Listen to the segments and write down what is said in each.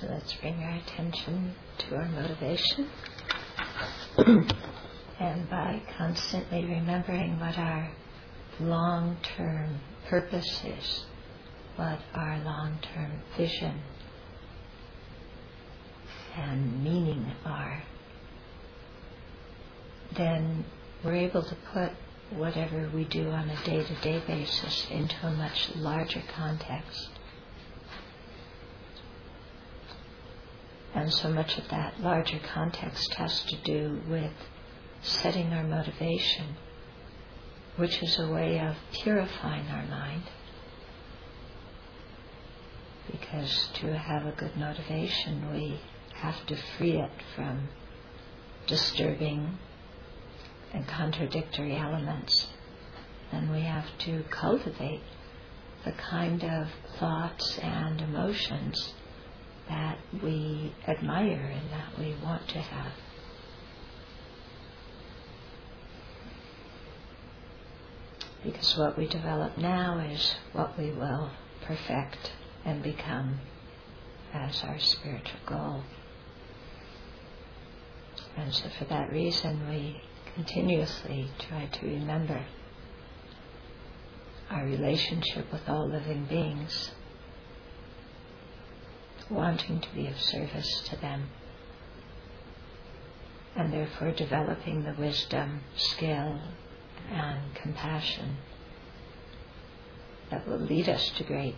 So let's bring our attention to our motivation. and by constantly remembering what our long term purpose is, what our long term vision and meaning are, then we're able to put whatever we do on a day to day basis into a much larger context. And so much of that larger context has to do with setting our motivation, which is a way of purifying our mind. Because to have a good motivation, we have to free it from disturbing and contradictory elements. And we have to cultivate the kind of thoughts and emotions that we admire and that we want to have. Because what we develop now is what we will perfect and become as our spiritual goal. And so, for that reason, we continuously try to remember our relationship with all living beings wanting to be of service to them, and therefore developing the wisdom, skill, and compassion that will lead us to great,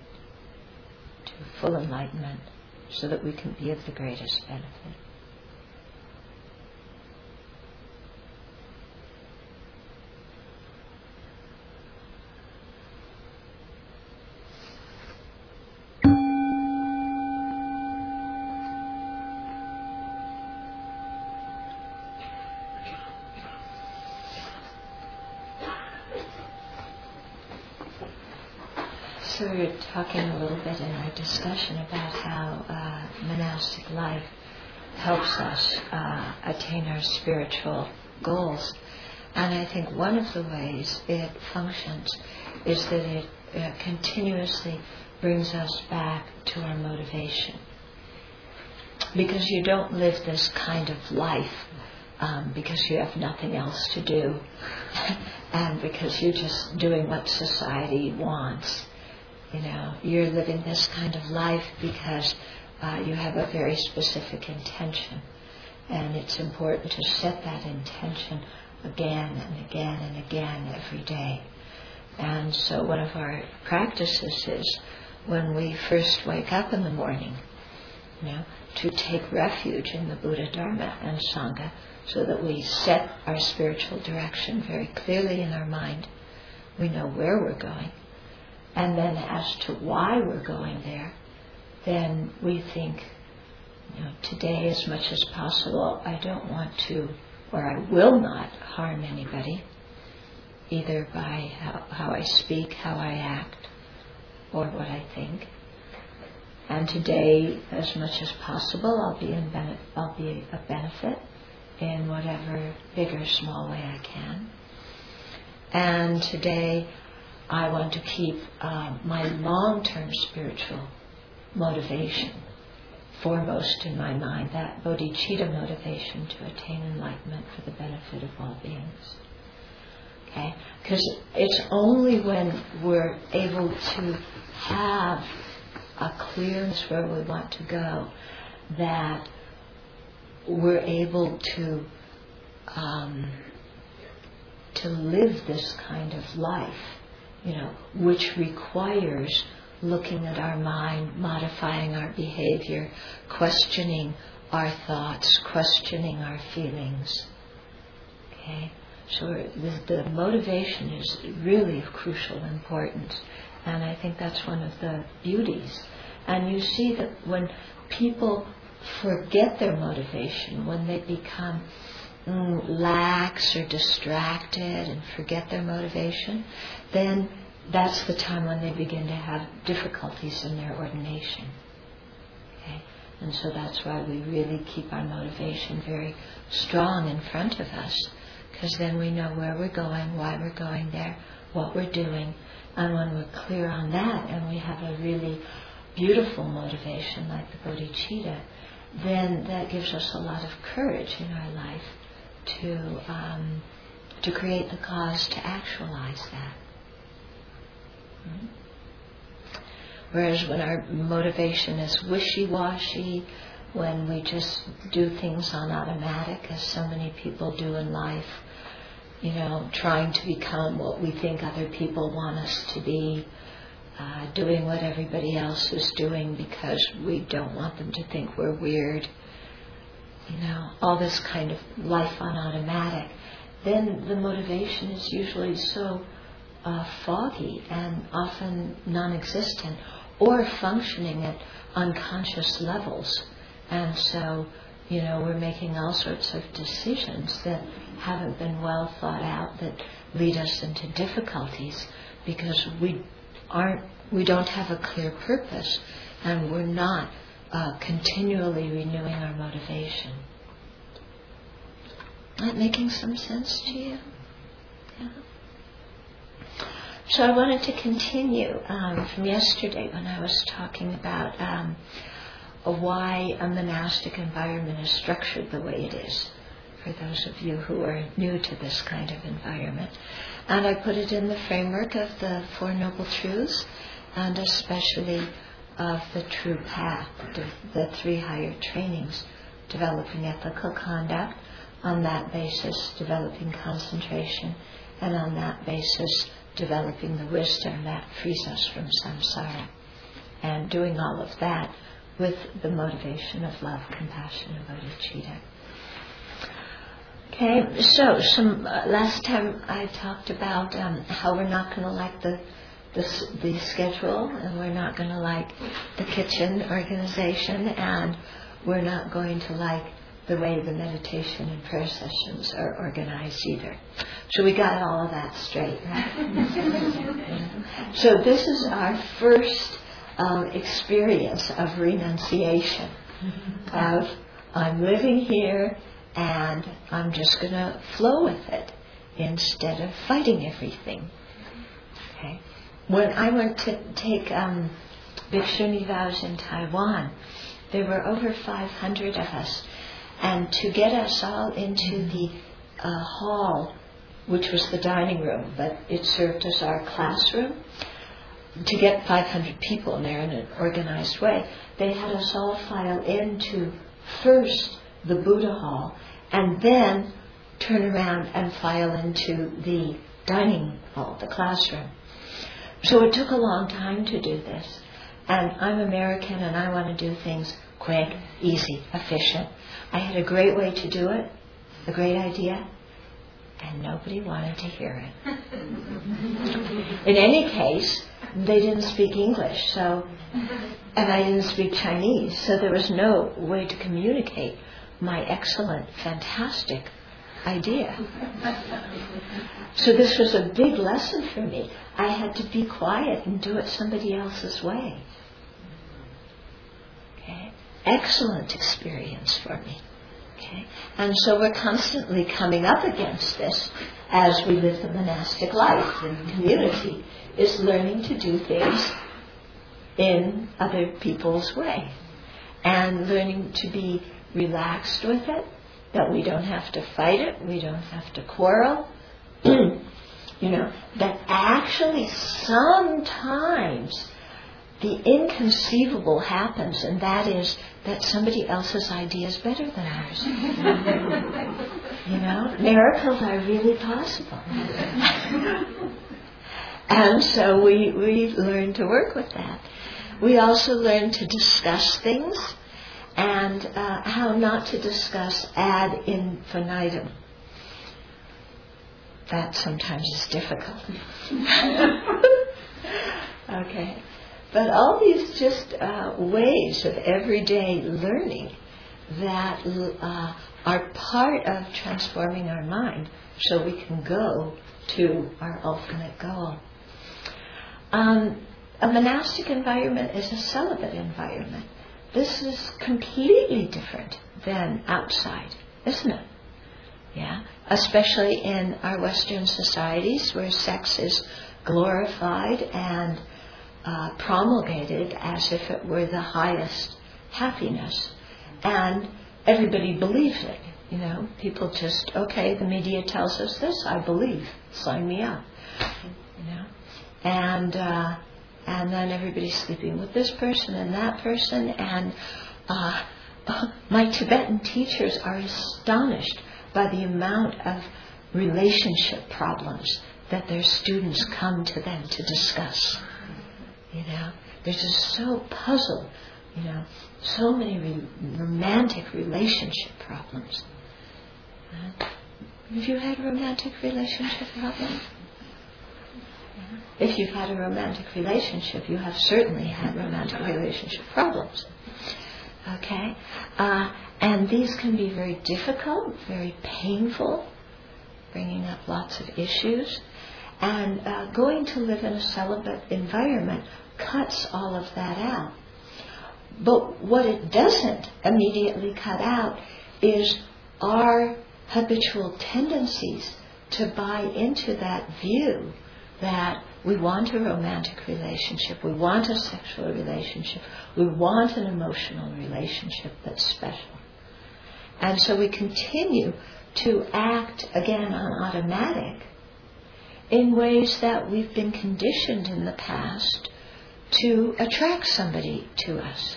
to full enlightenment, so that we can be of the greatest benefit. So we were talking a little bit in our discussion about how uh, monastic life helps us uh, attain our spiritual goals. And I think one of the ways it functions is that it uh, continuously brings us back to our motivation. Because you don't live this kind of life um, because you have nothing else to do and because you're just doing what society wants you know, you're living this kind of life because uh, you have a very specific intention. And it's important to set that intention again and again and again every day. And so one of our practices is when we first wake up in the morning, you know, to take refuge in the Buddha, Dharma, and Sangha so that we set our spiritual direction very clearly in our mind. We know where we're going and then as to why we're going there, then we think, you know, today as much as possible, I don't want to, or I will not harm anybody, either by how, how I speak, how I act, or what I think. And today, as much as possible, I'll be in bene- I'll be a benefit in whatever big or small way I can. And today, I want to keep uh, my long term spiritual motivation foremost in my mind, that bodhicitta motivation to attain enlightenment for the benefit of all beings. Okay? Because it's only when we're able to have a clearness where we want to go that we're able to um, to live this kind of life you know, which requires looking at our mind, modifying our behavior, questioning our thoughts, questioning our feelings. Okay? So the, the motivation is really of crucial importance. And I think that's one of the beauties. And you see that when people forget their motivation, when they become Mm, lax or distracted and forget their motivation, then that's the time when they begin to have difficulties in their ordination. Okay? And so that's why we really keep our motivation very strong in front of us, because then we know where we're going, why we're going there, what we're doing, and when we're clear on that and we have a really beautiful motivation like the bodhicitta, then that gives us a lot of courage in our life to um, to create the cause to actualize that. Mm-hmm. Whereas when our motivation is wishy-washy, when we just do things on automatic, as so many people do in life, you know, trying to become what we think other people want us to be, uh, doing what everybody else is doing because we don't want them to think we're weird, you know, all this kind of life on automatic, then the motivation is usually so uh, foggy and often non existent or functioning at unconscious levels. And so, you know, we're making all sorts of decisions that haven't been well thought out that lead us into difficulties because we aren't, we don't have a clear purpose and we're not uh, continually renewing our motivation. That making some sense to you? Yeah. So I wanted to continue um, from yesterday when I was talking about um, why a monastic environment is structured the way it is. For those of you who are new to this kind of environment, and I put it in the framework of the Four Noble Truths, and especially of the True Path, the, three higher trainings, developing ethical conduct, on that basis, developing concentration, and on that basis, developing the wisdom that frees us from samsara. And doing all of that with the motivation of love, compassion, and bodhicitta. Okay, so some uh, last time I talked about um, how we're not going to like the, the the schedule, and we're not going to like the kitchen organization, and we're not going to like the way the meditation and prayer sessions are organized either. So we got all of that straight, so this is our first um, experience of renunciation, of I'm living here and I'm just going to flow with it instead of fighting everything. When I went to take um, Bhikshuni vows in Taiwan, there were over 500 of us and to get us all into the uh, hall, which was the dining room, but it served as our classroom, to get 500 people in there in an organized way, they had us all file into first the Buddha hall and then turn around and file into the dining hall, the classroom. So it took a long time to do this. And I'm American and I want to do things quick, easy, efficient. I had a great way to do it, a great idea, and nobody wanted to hear it. In any case, they didn't speak English, so, and I didn't speak Chinese, so there was no way to communicate my excellent, fantastic idea. So this was a big lesson for me. I had to be quiet and do it somebody else's way Okay? excellent experience for me. Okay? And so we're constantly coming up against this as we live the monastic life in community, is learning to do things in other people's way. And learning to be relaxed with it, that we don't have to fight it, we don't have to quarrel. you know, that actually sometimes the inconceivable happens, and that is that somebody else's idea is better than ours. you know, miracles are really possible. and so we, we learn to work with that. We also learn to discuss things and uh, how not to discuss ad infinitum. That sometimes is difficult. okay. But all these just uh, ways of everyday learning that uh, are part of transforming our mind so we can go to our ultimate goal. Um, a monastic environment is a celibate environment. This is completely different than outside, isn't it? Yeah, especially in our Western societies where sex is glorified and uh, promulgated as if it were the highest happiness. And everybody believes it. You know, people just, okay, the media tells us this, I believe, sign me up. You know, and uh, and then everybody's sleeping with this person and that person, and uh, my Tibetan teachers are astonished by the amount of relationship problems that their students come to them to discuss. You know, they're just so puzzled. You know, so many re- romantic relationship problems. Uh, have you had romantic relationship problems? If you've had a romantic relationship, you have certainly had romantic relationship problems. Okay? Uh, and these can be very difficult, very painful, bringing up lots of issues. And uh, going to live in a celibate environment cuts all of that out. But what it doesn't immediately cut out is our habitual tendencies to buy into that view that we want a romantic relationship, we want a sexual relationship, we want an emotional relationship that's special. And so we continue to act again on automatic in ways that we've been conditioned in the past to attract somebody to us.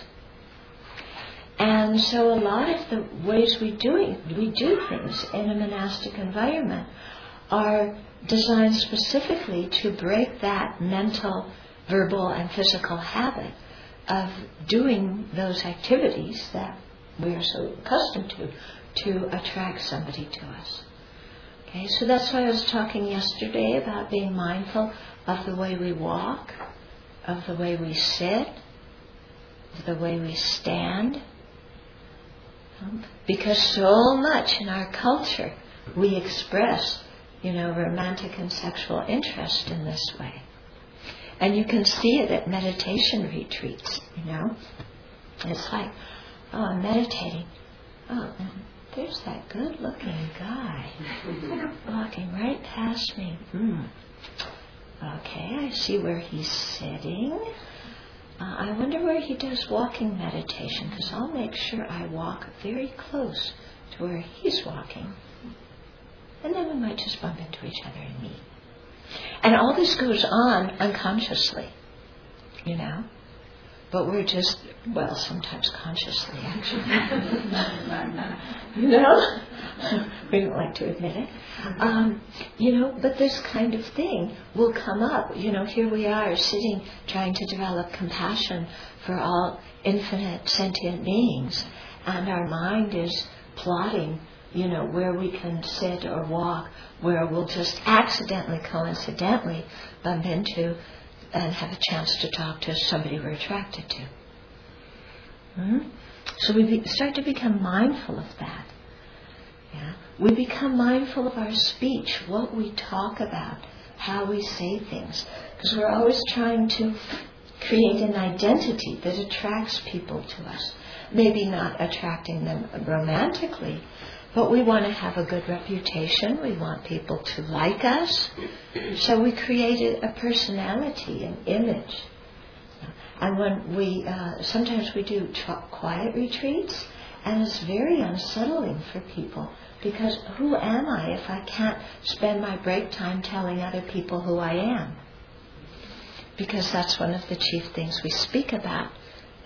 And so a lot of the ways we do, we do things in a monastic environment are designed specifically to break that mental, verbal, and physical habit of doing those activities that we are so accustomed to to attract somebody to us. Okay, so that's why I was talking yesterday about being mindful of the way we walk, of the way we sit, of the way we stand. Um, because so much in our culture we express, you know, romantic and sexual interest in this way. And you can see it at meditation retreats, you know. It's like, oh, I'm meditating. Oh, there's that good looking guy walking right past me. Mm. Okay, I see where he's sitting. Uh, I wonder where he does walking meditation because I'll make sure I walk very close to where he's walking. And then we might just bump into each other and meet. And all this goes on unconsciously, you know. But we're just, well, sometimes consciously, actually. you know? we don't like to admit it. Um, you know, but this kind of thing will come up. You know, here we are sitting trying to develop compassion for all infinite sentient beings, and our mind is plotting, you know, where we can sit or walk, where we'll just accidentally, coincidentally bump into and have a chance to talk to somebody we're attracted to. Hmm? So we be, start to become mindful of that. Yeah? We become mindful of our speech, what we talk about, how we say things, because we're always trying to create an identity that attracts people to us. Maybe not attracting them romantically, but we want to have a good reputation. We want people to like us. So we created a personality, an image. And when we, uh, sometimes we do quiet retreats, and it's very unsettling for people because who am I if I can't spend my break time telling other people who I am? Because that's one of the chief things we speak about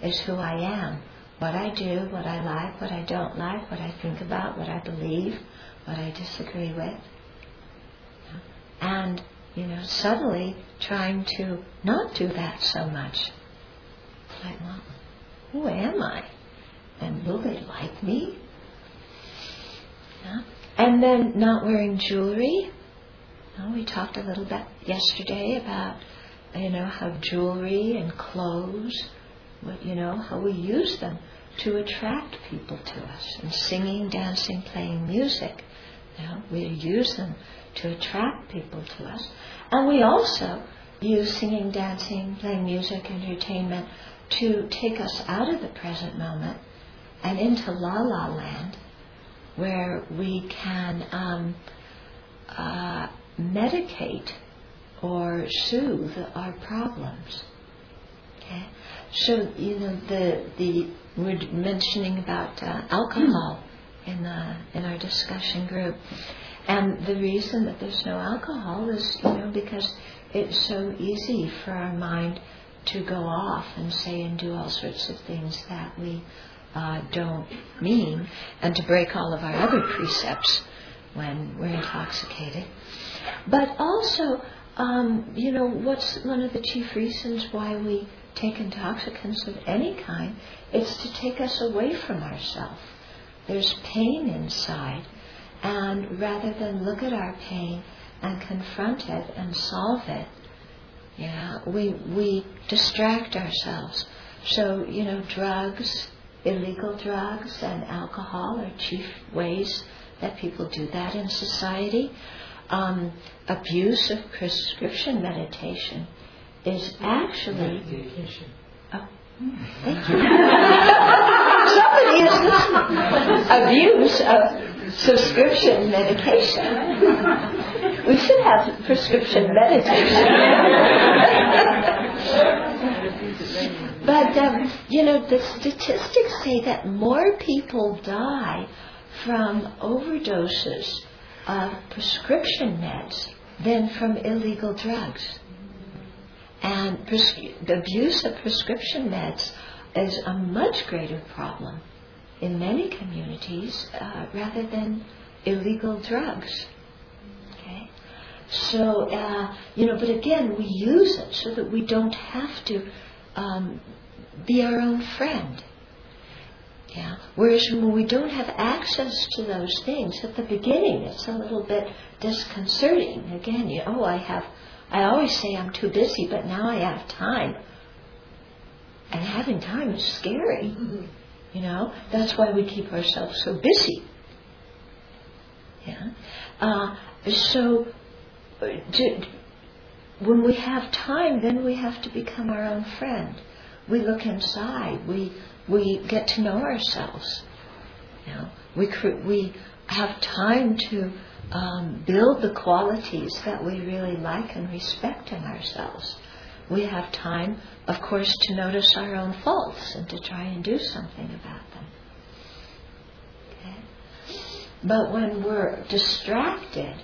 is who I am what I do, what I like, what I don't like, what I think about, what I believe, what I disagree with. And, you know, suddenly trying to not do that so much. Like, well, who am I? And will they like me? Yeah. And then not wearing jewelry. Know, we talked a little bit yesterday about, you know, how jewelry and clothes you know, how we use them to attract people to us. And singing, dancing, playing music, you know, we use them to attract people to us. And we also use singing, dancing, playing music, entertainment to take us out of the present moment and into la la land where we can um, uh, medicate or soothe our problems Okay, so you know the the we're mentioning about uh, alcohol in the in our discussion group, and the reason that there's no alcohol is you know because it's so easy for our mind to go off and say and do all sorts of things that we uh, don't mean, and to break all of our other precepts when we're intoxicated. But also, um, you know, what's one of the chief reasons why we take intoxicants of any kind? It's to take us away from ourselves. There's pain inside, and rather than look at our pain and confront it and solve it, yeah, we we distract ourselves. So you know, drugs, illegal drugs, and alcohol are chief ways that people do that in society. Um, abuse of prescription meditation is actually. Oh, thank you. Somebody is abuse of subscription medication. We should have prescription meditation. but um, you know, the statistics say that more people die from overdoses of prescription meds than from illegal drugs. And pres- the abuse of prescription meds is a much greater problem in many communities uh, rather than illegal drugs. Okay? So, uh, you know, but again, we use it so that we don't have to um, be our own friend. Yeah. Whereas when we don't have access to those things at the beginning, it's a little bit disconcerting. Again, you, oh, I have, I always say I'm too busy, but now I have time. And having time is scary. You know, that's why we keep ourselves so busy. Yeah. Uh, so, to, when we have time, then we have to become our own friend. We look inside. We we get to know ourselves. You know, we we have time to um, build the qualities that we really like and respect in ourselves. We have time, of course, to notice our own faults and to try and do something about them. Okay? But when we're distracted,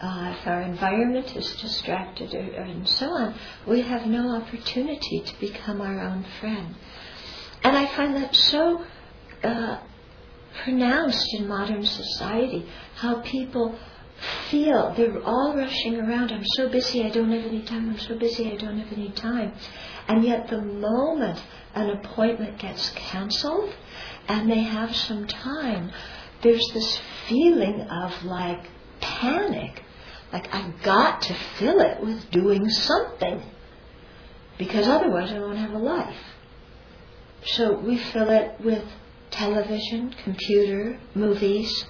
uh, if our environment is distracted and so on, we have no opportunity to become our own friend. And I find that so uh, pronounced in modern society, how people feel they're all rushing around. I'm so busy, I don't have any time. I'm so busy, I don't have any time. And yet, the moment an appointment gets canceled and they have some time, there's this feeling of like panic. Like, I've got to fill it with doing something because otherwise I won't have a life. So we fill it with television, computer, movies,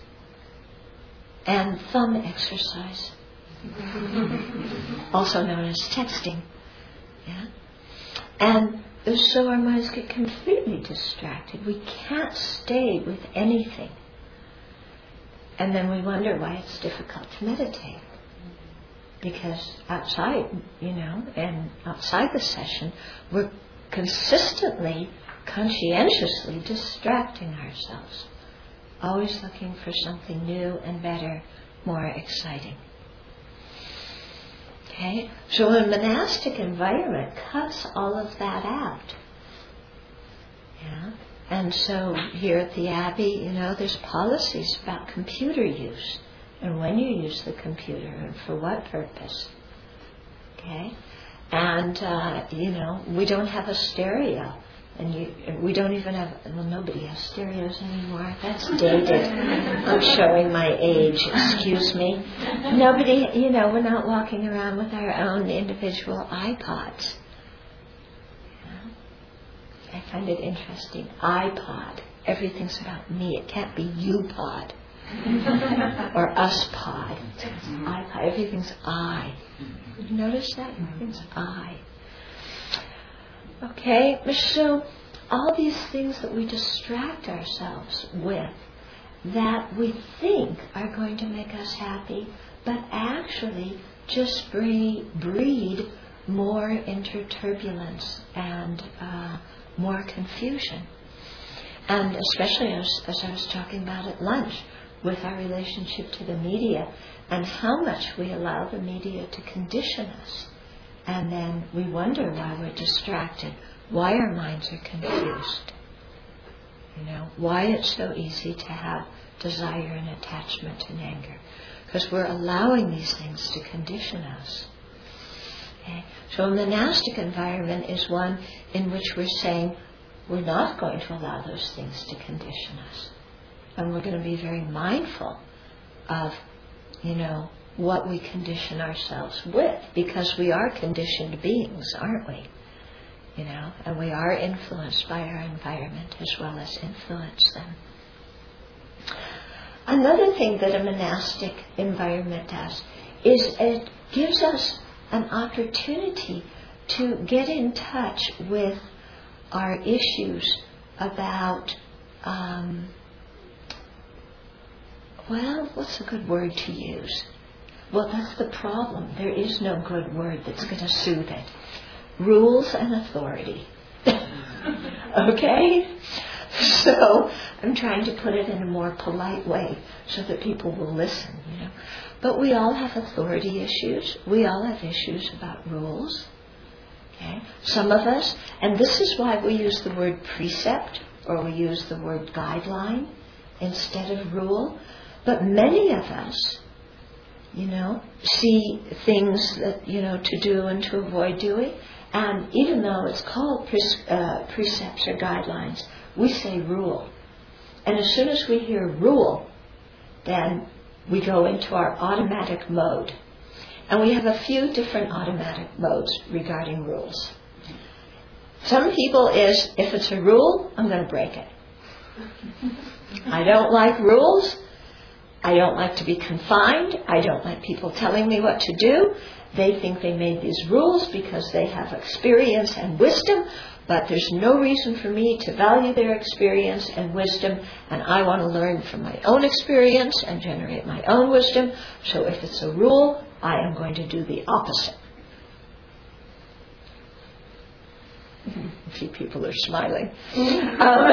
and thumb exercise, also known as texting. Yeah? And so our minds get completely distracted. We can't stay with anything. And then we wonder why it's difficult to meditate. Because outside, you know, and outside the session, we're consistently conscientiously distracting ourselves, always looking for something new and better, more exciting. Okay? So a monastic environment cuts all of that out. Yeah? And so here at the Abbey, you know, there's policies about computer use and when you use the computer and for what purpose. Okay? And, uh, you know, we don't have a stereo and you, we don't even have, well, nobody has stereos anymore. That's dated. I'm showing my age, excuse me. Nobody, you know, we're not walking around with our own individual iPods. I find it interesting. iPod. Everything's about me. It can't be you pod or us pod. iPod. Everything's I. You notice that? Everything's I. Okay? So, all these things that we distract ourselves with that we think are going to make us happy, but actually just breed, more interturbulence and uh, more confusion. And especially as, as I was talking about at lunch with our relationship to the media and how much we allow the media to condition us. And then we wonder why we're distracted, why our minds are confused. You know, why it's so easy to have desire and attachment and anger. Because we're allowing these things to condition us. Okay? So a monastic environment is one in which we're saying we're not going to allow those things to condition us. And we're going to be very mindful of, you know, what we condition ourselves with because we are conditioned beings, aren't we? You know, and we are influenced by our environment as well as influence them. Another thing that a monastic environment does is it gives us an opportunity to get in touch with our issues about, um, well, what's a good word to use? Well, that's the problem. There is no good word that's going to soothe it. Rules and authority. okay? So I'm trying to put it in a more polite way so that people will listen, you know. But we all have authority issues. We all have issues about rules. Okay? Some of us, and this is why we use the word precept or we use the word guideline instead of rule. But many of us, you know, see things that, you know, to do and to avoid doing. And even though it's called pre- uh, precepts or guidelines, we say rule. And as soon as we hear rule, then we go into our automatic mode. And we have a few different automatic modes regarding rules. Some people is, if it's a rule, I'm going to break it. I don't like rules. I don't like to be confined. I don't like people telling me what to do. They think they made these rules because they have experience and wisdom, but there's no reason for me to value their experience and wisdom, and I want to learn from my own experience and generate my own wisdom. So if it's a rule, I am going to do the opposite. A few people are smiling. Um,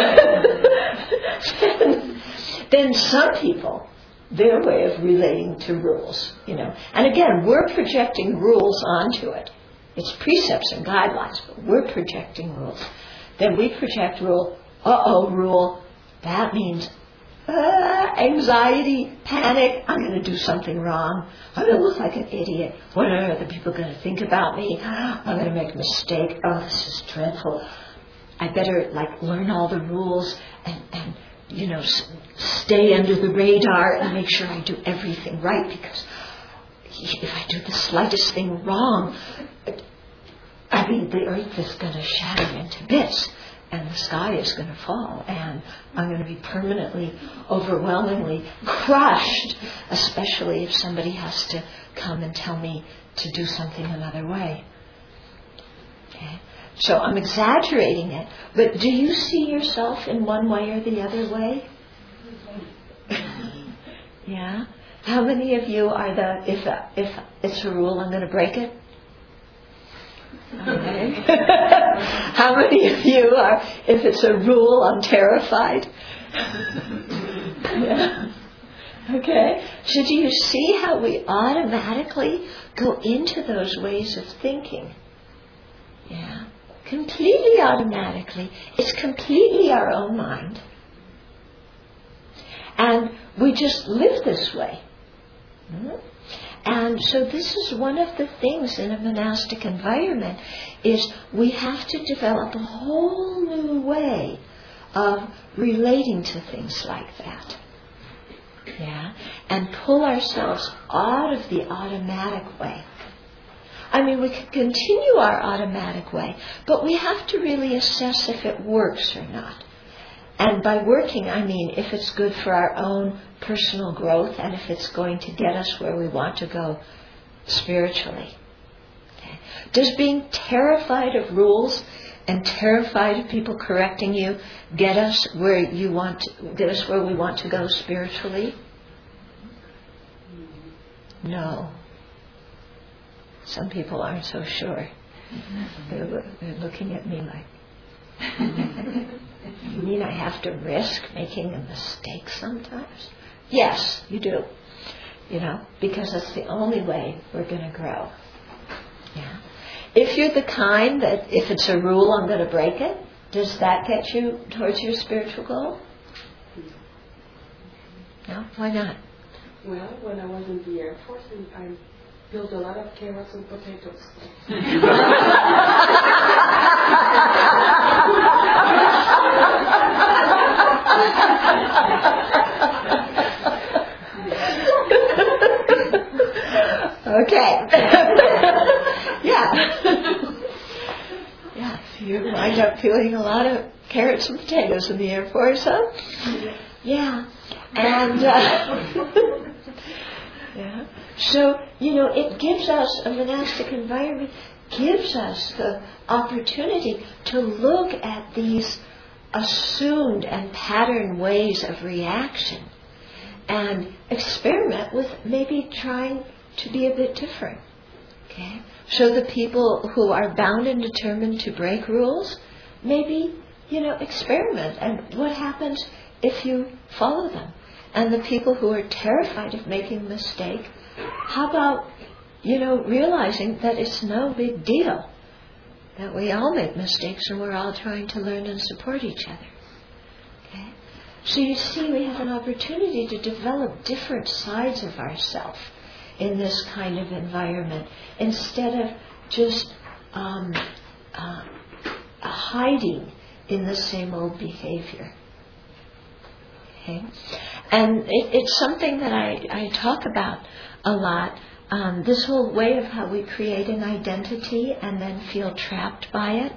then some people, their way of relating to rules, you know. And again, we're projecting rules onto it. It's precepts and guidelines, but we're projecting rules. Then we project rule, uh oh, rule, that means uh, anxiety, panic, I'm going to do something wrong. I'm going to look like an idiot. What are other people going to think about me? I'm going to make a mistake. Oh, this is dreadful. I better like learn all the rules and, and you know, stay under the radar and make sure I do everything right because if I do the slightest thing wrong, I mean, the earth is going to shatter into bits and the sky is going to fall and I'm going to be permanently, overwhelmingly crushed, especially if somebody has to come and tell me to do something another way. Okay? So I'm exaggerating it, but do you see yourself in one way or the other way? yeah? How many of you are the, if, if it's a rule, I'm going to break it? Okay. How many of you are, if it's a rule, I'm terrified? yeah. Okay? So do you see how we automatically go into those ways of thinking? Yeah. Completely automatically. It's completely our own mind. And we just live this way. And so this is one of the things in a monastic environment is we have to develop a whole new way of relating to things like that. Yeah? And pull ourselves out of the automatic way. I mean, we can continue our automatic way, but we have to really assess if it works or not. And by working, I mean if it's good for our own personal growth and if it's going to get us where we want to go spiritually. Okay. Does being terrified of rules and terrified of people correcting you get us where you want to, get us where we want to go spiritually? No. Some people aren't so sure. They're, they're looking at me like, you mean I have to risk making a mistake sometimes? Yes, you do. You know, because that's the only way we're going to grow. Yeah. If you're the kind that if it's a rule, I'm going to break it, does that get you towards your spiritual goal? No? Why not? Well, when I was in the Air Force, I built a lot of carrots and potatoes. okay. yeah. yeah. You wind up feeling a lot of carrots and potatoes in the Air Force, huh? Yeah. And uh, yeah. So, you know, it gives us a monastic environment gives us the opportunity to look at these assumed and patterned ways of reaction and experiment with maybe trying to be a bit different. Okay? So the people who are bound and determined to break rules, maybe, you know, experiment and what happens if you follow them. And the people who are terrified of making a mistake, how about, you know, realizing that it's no big deal, that we all make mistakes and we're all trying to learn and support each other. Okay? So you see, we have an opportunity to develop different sides of ourselves in this kind of environment instead of just um, uh, hiding in the same old behavior. Okay? And it, it's something that I, I talk about a lot. Um, this whole way of how we create an identity and then feel trapped by it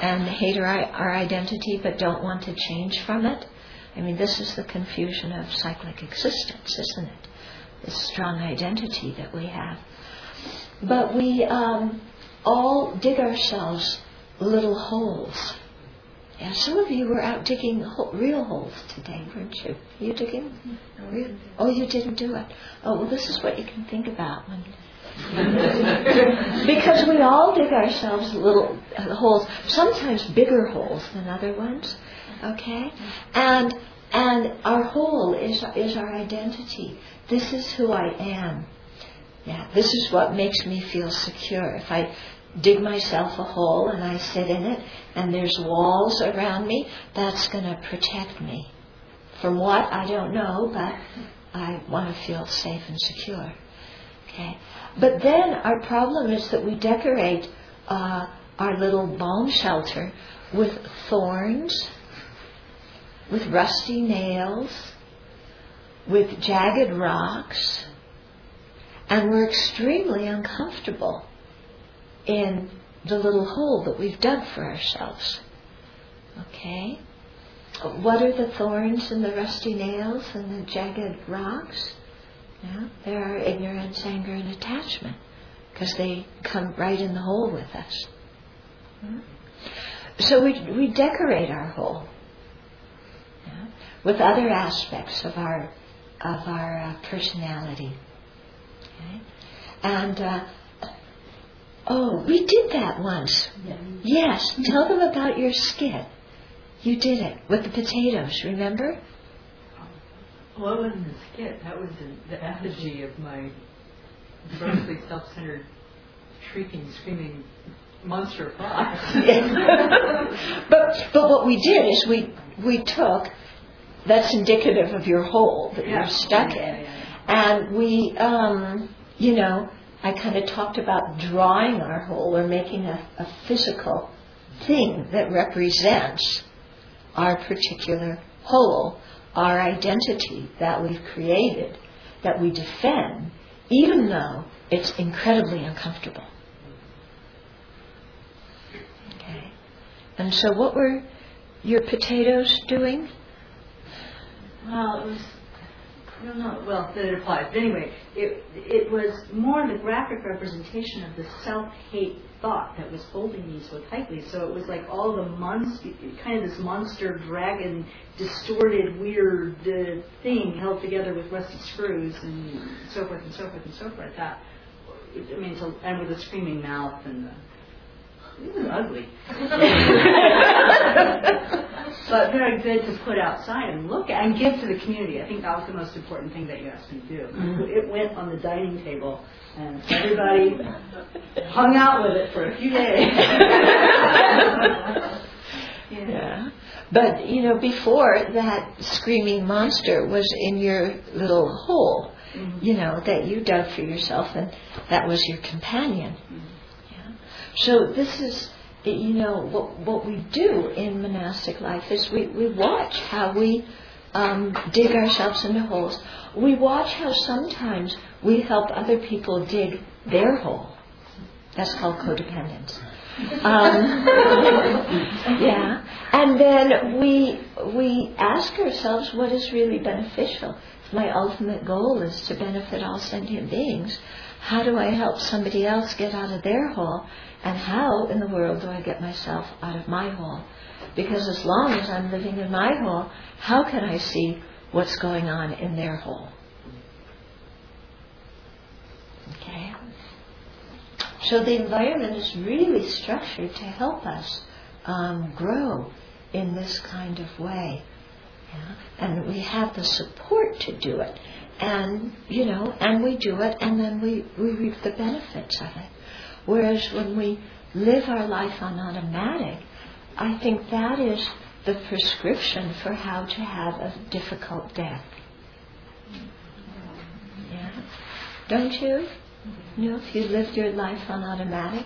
and hate our, our identity but don't want to change from it. I mean, this is the confusion of cyclic existence, isn't it? This strong identity that we have. But we um, all dig ourselves little holes yeah, some of you were out digging real holes today, weren't you? You digging? Real? Oh, you didn't do it. Oh, well, this is what you can think about when. because we all dig ourselves little uh, holes, sometimes bigger holes than other ones. Okay, and and our hole is is our identity. This is who I am. Yeah, this is what makes me feel secure. If I dig myself a hole and I sit in it and there's walls around me, that's going to protect me. From what? I don't know, but I want to feel safe and secure. Okay? But then our problem is that we decorate uh, our little bomb shelter with thorns, with rusty nails, with jagged rocks, and we're extremely uncomfortable in the little hole that we've dug for ourselves. Okay? What are the thorns and the rusty nails and the jagged rocks? Yeah, there are ignorance, anger, and attachment because they come right in the hole with us. So we, we decorate our hole yeah, with other aspects of our of our uh, personality. Okay? And uh, Oh, we did that once. Yeah. Yes. Tell them about your skit. You did it with the potatoes, remember? Well, it wasn't a skit. That was a, the effigy of my grossly self-centered, shrieking, screaming monster fox. but but what we did is we we took that's indicative of your hole that yeah. you're stuck yeah, in, and we um, you know I kind of talked about drawing our hole or making a, a physical thing that represents our particular hole, our identity that we've created, that we defend, even though it's incredibly uncomfortable. Okay. And so, what were your potatoes doing? Well, it was I don't. Well, that it applies. But anyway, it it was more the graphic representation of the self-hate thought that was holding me so tightly. So it was like all the monster, kind of this monster dragon, distorted, weird uh, thing held together with rusty screws and so forth and so forth and so forth. That I mean, to, and with a screaming mouth and the, it was ugly. but very good to put outside and look at and give to the community. I think that was the most important thing that you asked me to do. Mm-hmm. It went on the dining table and everybody hung out with it for a few days. yeah. yeah. But, you know, before that screaming monster was in your little hole, mm-hmm. you know, that you dug for yourself and that was your companion. Mm-hmm. Yeah. So this is, you know, what, what we do in monastic life is we, we watch how we um, dig ourselves into holes. We watch how sometimes we help other people dig their hole. That's called codependence. Um, yeah, and then we we ask ourselves what is really beneficial. My ultimate goal is to benefit all sentient beings, how do I help somebody else get out of their hole? And how in the world do I get myself out of my hole? Because as long as I'm living in my hole, how can I see what's going on in their hole? Okay? So the environment is really structured to help us um, grow in this kind of way. Yeah? And we have the support to do it. And, you know, and we do it and then we, we reap the benefits of it. Whereas when we live our life on automatic, I think that is the prescription for how to have a difficult death. Don't you? You know, if you live your life on automatic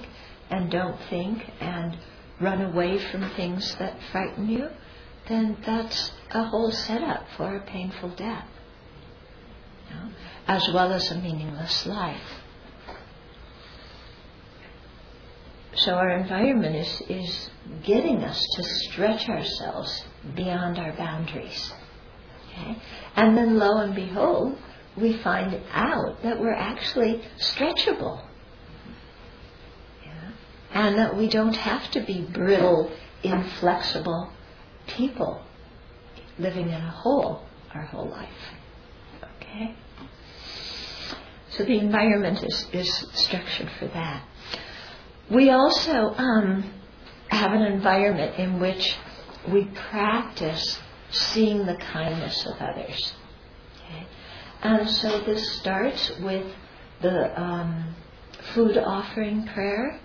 and don't think and run away from things that frighten you, then that's a whole setup for a painful death, you know, as well as a meaningless life. So our environment is, is getting us to stretch ourselves beyond our boundaries. Okay? And then lo and behold, we find out that we're actually stretchable. Yeah? And that we don't have to be brittle, inflexible people living in a hole our whole life. Okay? So the environment is, is structured for that. We also um, have an environment in which we practice seeing the kindness of others. And so this starts with the um, food offering prayer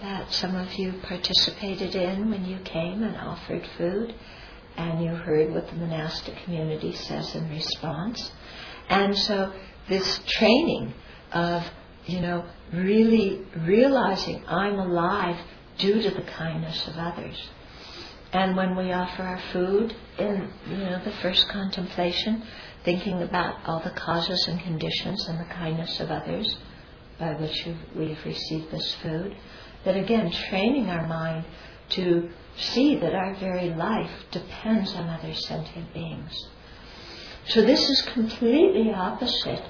that some of you participated in when you came and offered food, and you heard what the monastic community says in response. And so this training of, you know, really realizing I'm alive due to the kindness of others. And when we offer our food in, you know, the first contemplation, thinking about all the causes and conditions and the kindness of others by which we have received this food, that again, training our mind to see that our very life depends on other sentient beings. So this is completely opposite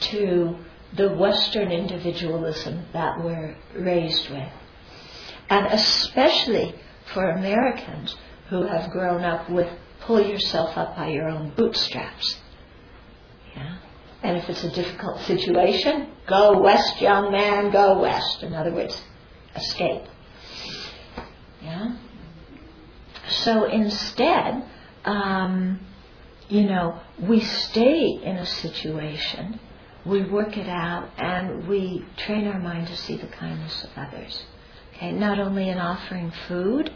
to the Western individualism that we're raised with. And especially for Americans who have grown up with pull yourself up by your own bootstraps. Yeah? And if it's a difficult situation, go west, young man, go west. In other words, escape. Yeah? So instead, um, you know, we stay in a situation, we work it out, and we train our mind to see the kindness of others. Okay, not only in offering food,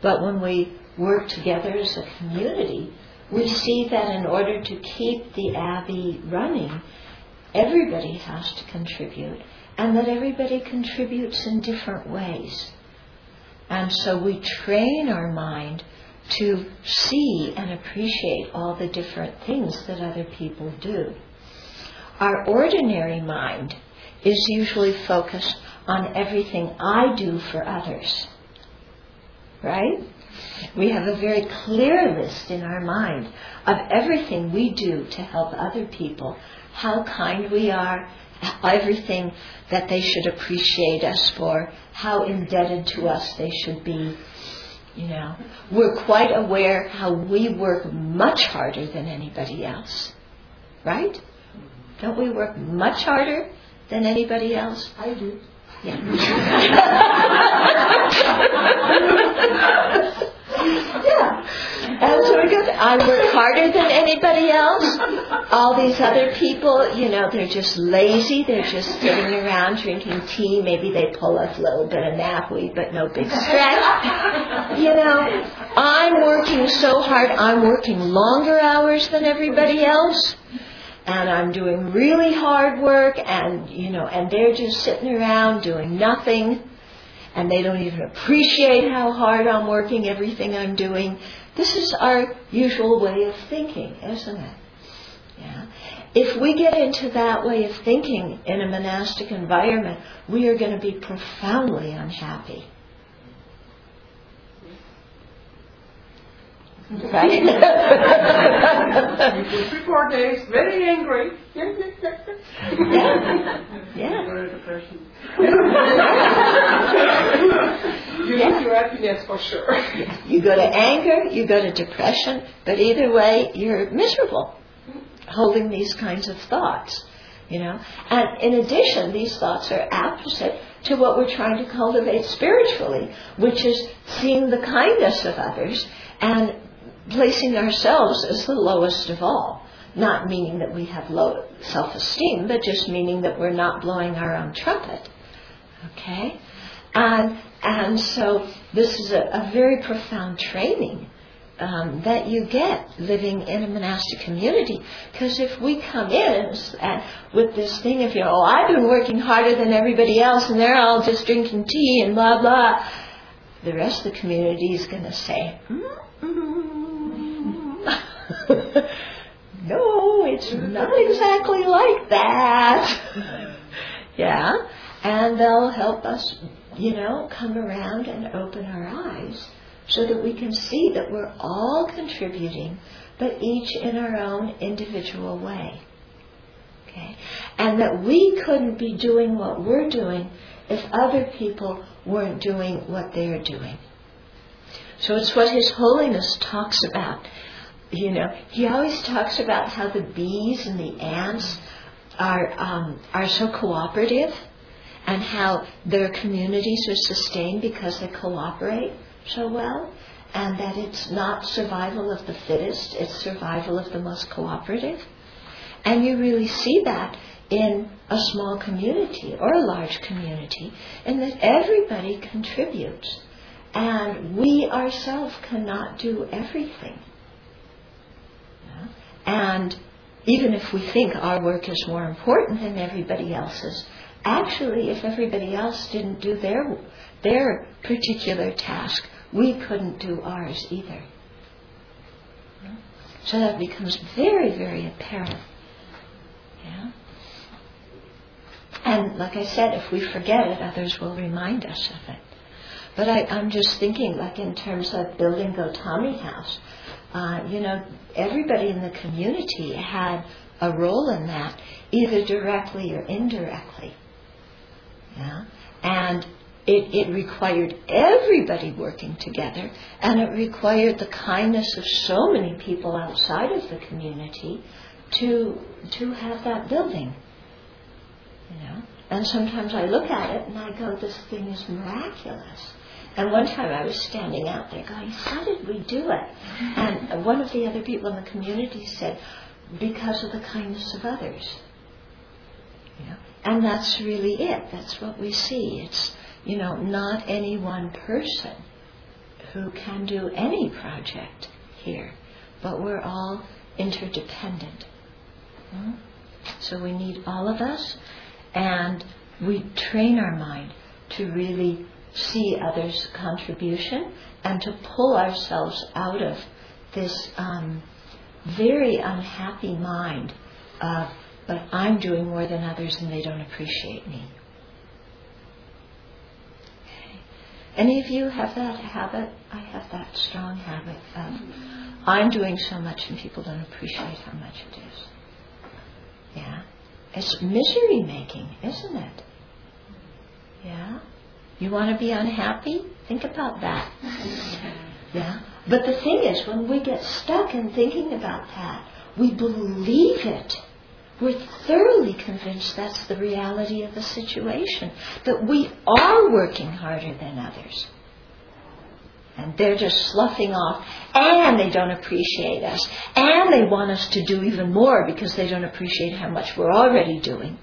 but when we work together as a community, we see that in order to keep the Abbey running, everybody has to contribute, and that everybody contributes in different ways. And so we train our mind to see and appreciate all the different things that other people do. Our ordinary mind is usually focused on everything I do for others. Right? We have a very clear list in our mind of everything we do to help other people, how kind we are, everything that they should appreciate us for, how indebted to us they should be. You know, we're quite aware how we work much harder than anybody else. Right? Don't we work much harder than anybody else? I do. Yeah. yeah. And so we go, I work harder than anybody else. All these other people, you know, they're just lazy. They're just sitting around drinking tea. Maybe they pull a little bit of knapweed, but no big stretch. You know, I'm working so hard. I'm working longer hours than everybody else and I'm doing really hard work and you know and they're just sitting around doing nothing and they don't even appreciate how hard I'm working everything I'm doing. This is our usual way of thinking isn't it? Yeah. If we get into that way of thinking in a monastic environment we are going to be profoundly unhappy Right? Three, four days, very angry. yeah. Yeah. you Yeah. lose your happiness for sure. You go to anger, you go to depression, but either way, you're miserable holding these kinds of thoughts. You know, and in addition, these thoughts are opposite to what we're trying to cultivate spiritually, which is seeing the kindness of others and placing ourselves as the lowest of all. Not meaning that we have low self esteem, but just meaning that we're not blowing our own trumpet. Okay? And, and so this is a, a very profound training um, that you get living in a monastic community. Because if we come in with this thing of, you know, oh, I've been working harder than everybody else and they're all just drinking tea and blah, blah, the rest of the community is going to say, mm no, it's not exactly like that. yeah, and they'll help us, you know, come around and open our eyes so that we can see that we're all contributing, but each in our own individual way. Okay? And that we couldn't be doing what we're doing if other people weren't doing what they're doing. So it's what His Holiness talks about. You know, he always talks about how the bees and the ants are um, are so cooperative, and how their communities are sustained because they cooperate so well, and that it's not survival of the fittest; it's survival of the most cooperative. And you really see that in a small community or a large community, in that everybody contributes. And we ourselves cannot do everything. And even if we think our work is more important than everybody else's, actually, if everybody else didn't do their, their particular task, we couldn't do ours either. So that becomes very, very apparent. Yeah? And like I said, if we forget it, others will remind us of it. But I, I'm just thinking, like in terms of building Gotami House, uh, you know, everybody in the community had a role in that, either directly or indirectly. Yeah? And it, it required everybody working together, and it required the kindness of so many people outside of the community to to have that building. You know, and sometimes I look at it and I go, "This thing is miraculous." And one time I was standing out there going, How did we do it? And one of the other people in the community said, Because of the kindness of others. You know? And that's really it. That's what we see. It's, you know, not any one person who can do any project here, but we're all interdependent. Hmm? So we need all of us, and we train our mind to really see others' contribution and to pull ourselves out of this um, very unhappy mind of, but I'm doing more than others and they don't appreciate me. Any of you have that habit? I have that strong habit of, I'm doing so much and people don't appreciate how much it is. Yeah? It's misery making, isn't it? Yeah? You want to be unhappy? Think about that. Yeah? But the thing is, when we get stuck in thinking about that, we believe it. we're thoroughly convinced that's the reality of the situation, that we are working harder than others. And they're just sloughing off, and they don't appreciate us, and they want us to do even more because they don't appreciate how much we're already doing.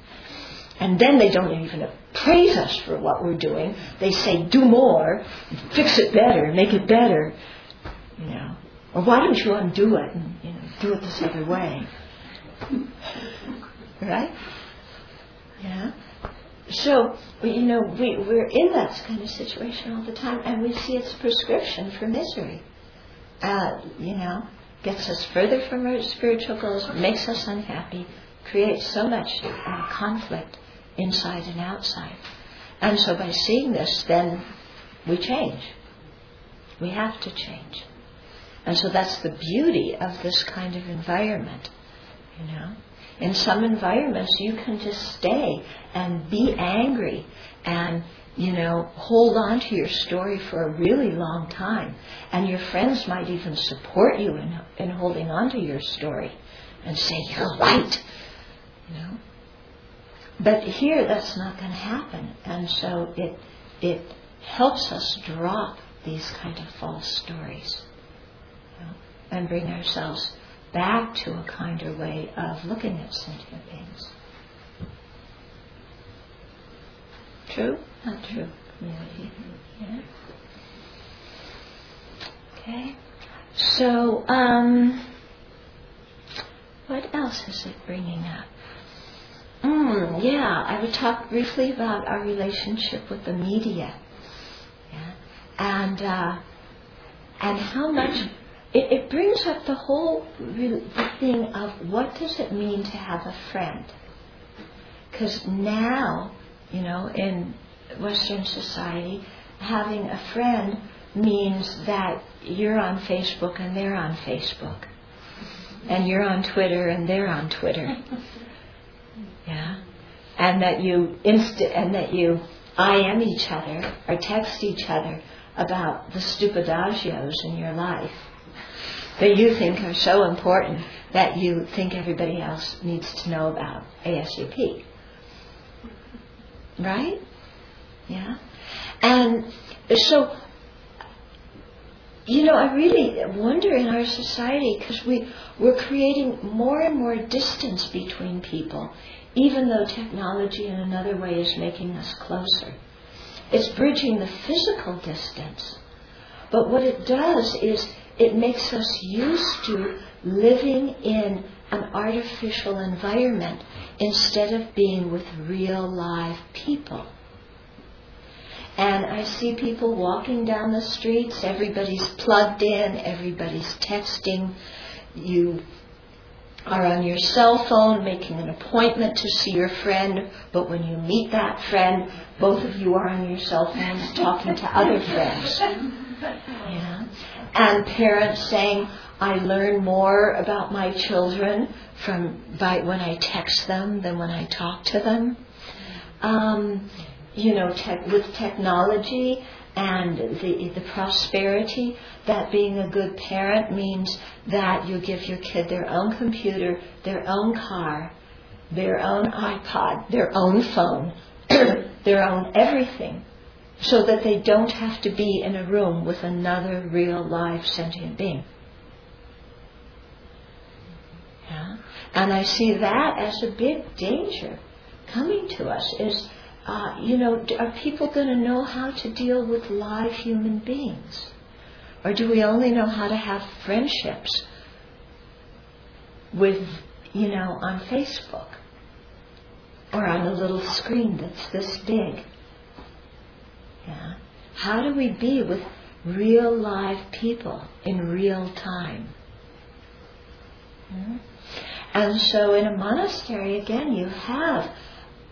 And then they don't even praise us for what we're doing. They say, do more, fix it better, make it better. You know. Or why don't you undo it and you know, do it this other way? right? Yeah. So, you know, we, we're in that kind of situation all the time, and we see its prescription for misery. Uh, you know, gets us further from our spiritual goals, makes us unhappy, creates so much uh, conflict inside and outside. And so by seeing this, then we change. We have to change. And so that's the beauty of this kind of environment, you know. In some environments, you can just stay and be angry and, you know, hold on to your story for a really long time. And your friends might even support you in, in holding on to your story and say, you're right, you know. But here, that's not going to happen. And so it, it helps us drop these kind of false stories you know, and bring ourselves back to a kinder way of looking at sentient beings. True? Not true. Yeah. Okay. So, um, what else is it bringing up? Mm, yeah, I would talk briefly about our relationship with the media, yeah, and uh, and how much it, it brings up the whole the thing of what does it mean to have a friend? Because now, you know, in Western society, having a friend means that you're on Facebook and they're on Facebook, and you're on Twitter and they're on Twitter. Yeah, and that you inst- and that you IM each other or text each other about the stupadagios in your life that you think are so important that you think everybody else needs to know about ASAP. Right? Yeah? And so, you know, I really wonder in our society because we, we're creating more and more distance between people, even though technology in another way is making us closer. It's bridging the physical distance. But what it does is it makes us used to living in an artificial environment instead of being with real live people. And I see people walking down the streets, everybody's plugged in, everybody's texting. You are on your cell phone making an appointment to see your friend, but when you meet that friend, both of you are on your cell phones talking to other friends. Yeah and parents saying, I learn more about my children from by when I text them than when I talk to them. Um, you know, te- with technology and the the prosperity, that being a good parent means that you give your kid their own computer, their own car, their own iPod, their own phone, their own everything so that they don't have to be in a room with another real live sentient being. Yeah? And I see that as a big danger coming to us is, uh, you know, are people going to know how to deal with live human beings? Or do we only know how to have friendships with, you know, on Facebook? Or on a little screen that's this big? Yeah? How do we be with real live people in real time? Hmm? And so in a monastery, again, you have,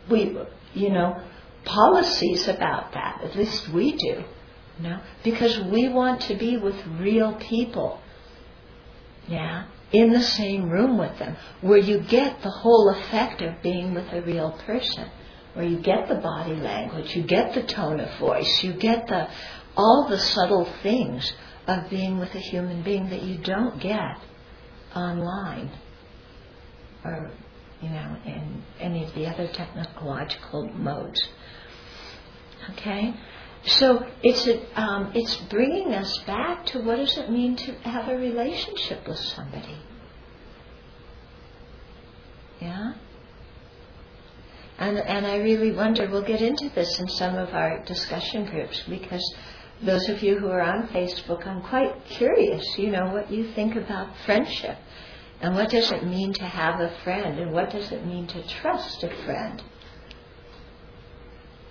we, you know, policies about that. At least we do. Know, because we want to be with real people. Yeah, in the same room with them, where you get the whole effect of being with a real person where you get the body language, you get the tone of voice, you get the all the subtle things of being with a human being that you don't get online or you know, in any of the other technological modes. Okay? So it's a, um, it's bringing us back to what does it mean to have a relationship with somebody. Yeah. And and I really wonder. We'll get into this in some of our discussion groups because those of you who are on Facebook, I'm quite curious. You know what you think about friendship, and what does it mean to have a friend, and what does it mean to trust a friend.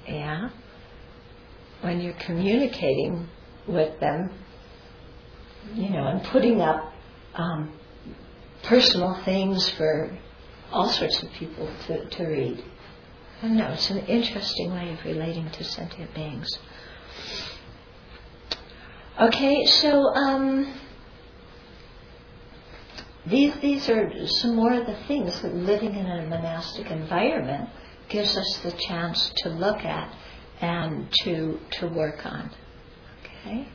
Yeah when you're communicating with them, you know, and putting up um, personal things for all sorts of people to, to read. I don't know, it's an interesting way of relating to sentient beings. Okay, so um, these, these are some more of the things that living in a monastic environment gives us the chance to look at and to to work on. Okay.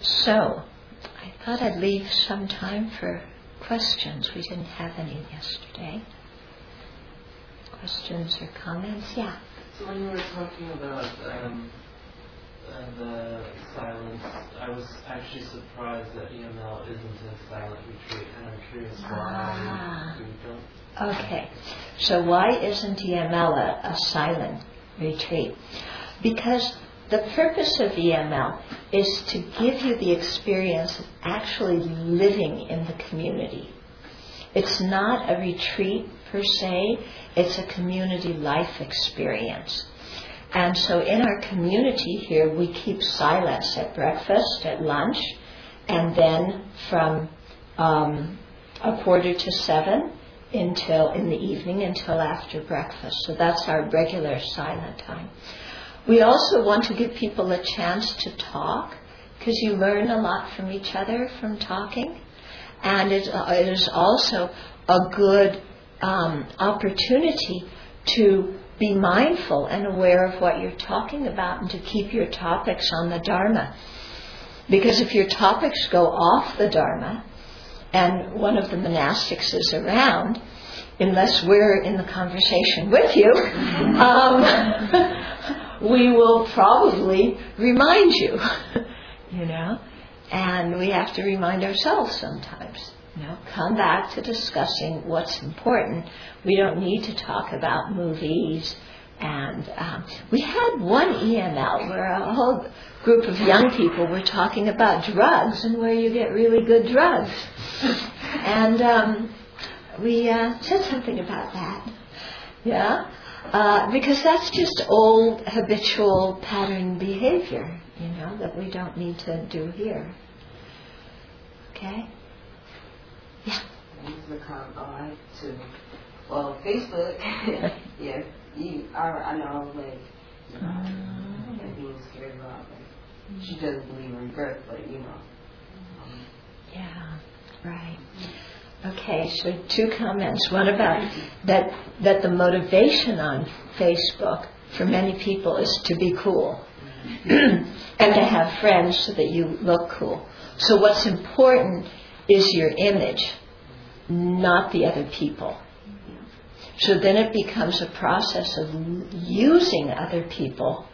So, I thought I'd leave some time for questions. We didn't have any yesterday. Questions or comments? Yeah. So when you were talking about um, uh, the silence, I was actually surprised that EML isn't a silent retreat, and I'm curious why ah. Okay, so why isn't EML a, a silent retreat? Because the purpose of EML is to give you the experience of actually living in the community. It's not a retreat per se, it's a community life experience. And so in our community here, we keep silence at breakfast, at lunch, and then from um, a quarter to seven until in the evening until after breakfast. So that's our regular silent time. We also want to give people a chance to talk because you learn a lot from each other from talking. And it, uh, it is also a good um, opportunity to be mindful and aware of what you're talking about and to keep your topics on the Dharma. Because if your topics go off the Dharma, and one of the monastics is around, unless we're in the conversation with you, um, we will probably remind you, you know, and we have to remind ourselves sometimes. Know, come back to discussing what's important. We don't need to talk about movies. And um, we had one EML where a whole group of young people were talking about drugs and where you get really good drugs. and um, we uh, said something about that. Yeah? Uh, because that's just old habitual pattern behavior, you know, that we don't need to do here. Okay? Use the combine to, well, Facebook, yeah, you, I, I know, like, you know, mm. being scared about, like, she doesn't believe in birth, but, you know. Um, yeah, right. Okay, so two comments. One about that that the motivation on Facebook for many people is to be cool and to have friends so that you look cool. So what's important is your image, not the other people. So then it becomes a process of using other people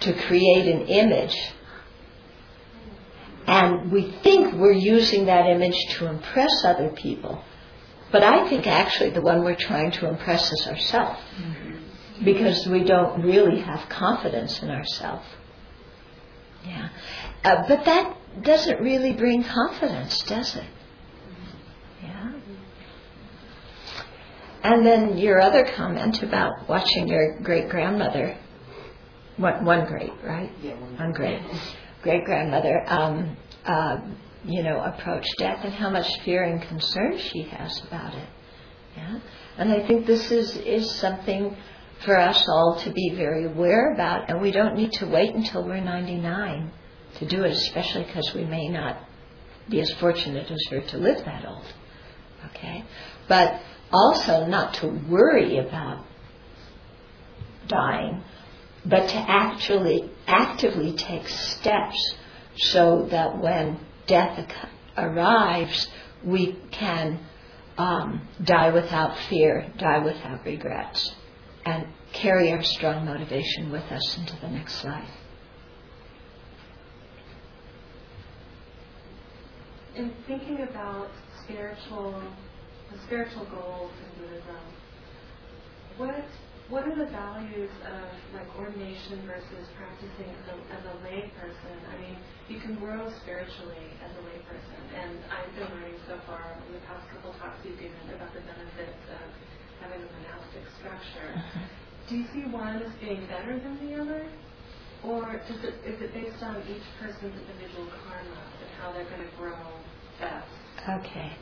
to create an image and we think we're using that image to impress other people. But I think actually the one we're trying to impress is ourselves. Because we don't really have confidence in ourselves. Yeah. Uh, but that doesn't really bring confidence, does it? Yeah. And then your other comment about watching your great grandmother, one, one great, right? Yeah, one, one great great grandmother, um, uh, you know, approach death and how much fear and concern she has about it. Yeah, and I think this is is something for us all to be very aware about, and we don't need to wait until we're 99 to do it, especially because we may not be as fortunate as her to live that old. Okay, but also not to worry about dying but to actually actively take steps so that when death arrives, we can um, die without fear, die without regrets, and carry our strong motivation with us into the next life. In thinking about spiritual, the spiritual goals in Buddhism, what what are the values of like ordination versus practicing as a, as a lay person? I mean, you can grow spiritually as a lay person, and I've been learning so far in the past couple talks you've given about the benefits of having a monastic structure. Do you see one as being better than the other, or does it, is it based on each person's individual karma and how they're going to grow best? Okay.